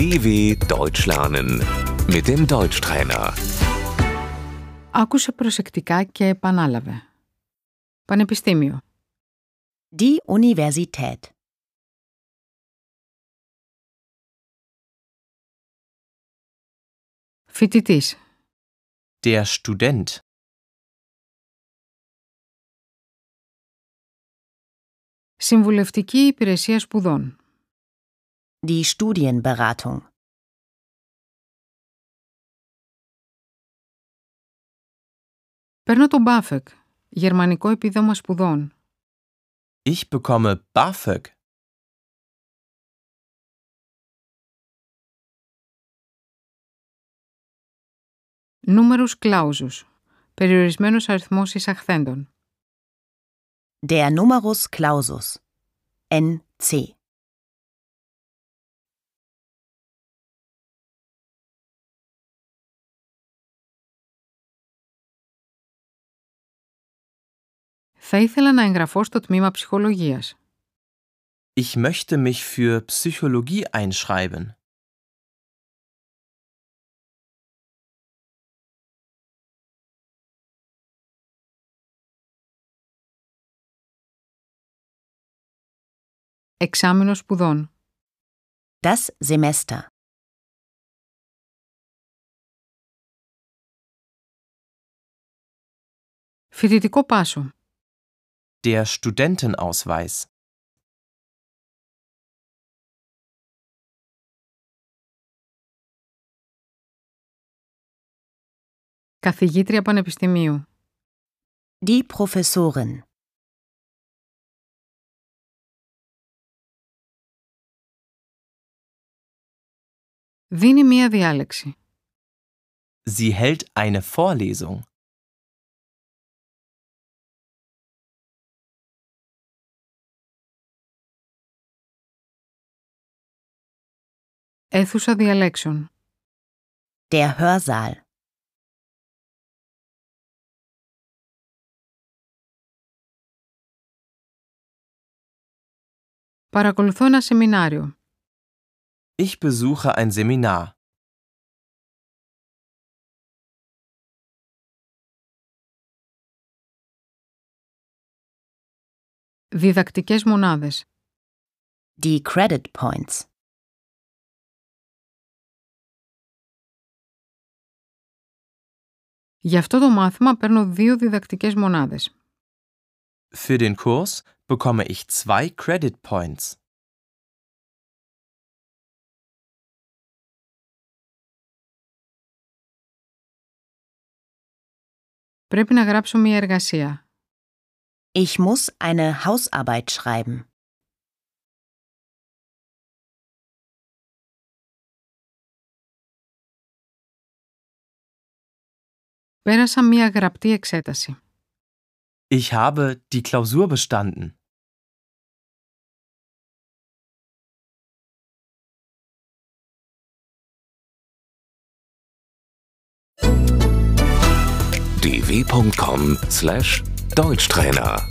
DW Deutsch lernen mit dem Deutschtrainer. Άκουσε προσεκτικά και επανάλαβε. Πανεπιστήμιο. Die Universität. Φοιτητής. Der Student. Συμβουλευτική υπηρεσία σπουδών. Die Studienberatung. Παίρνω τον BAföG, Γερμανικό Επίδομα Σπουδών. Ich bekomme BAföG. Νούμερους κλάουζους. Περιορισμένος αριθμός εισαχθέντων. Der Numerus Clausus. NC. Θα ήθελα να εγγραφώ στο τμήμα ψυχολογίας. Ich möchte mich für Psychologie einschreiben. Εξάμεινο σπουδών. Das Semester. Φοιτητικό πάσο. Der Studentenausweis. Καθηγήτρια πανεπιστημίου. Die Professorin. Δίνει μία διάλεξη. Sie hält eine Vorlesung. Αίθουσα διαλέξεων. Der Hörsaal. Παρακολουθώ ένα σεμινάριο. Ich besuche ein Seminar. Διδακτικές μονάδες. Die Credit Points. Για αυτό το μάθημα παίρνω δύο διδακτικές μονάδες. Für den Kurs bekomme ich zwei Credit Points. Πρέπει να γράψω μία εργασία. Ich muss eine Hausarbeit schreiben. Πέρασα μία γραπτή εξέταση. Ich habe die Klausur bestanden. dw.com/deutschtrainer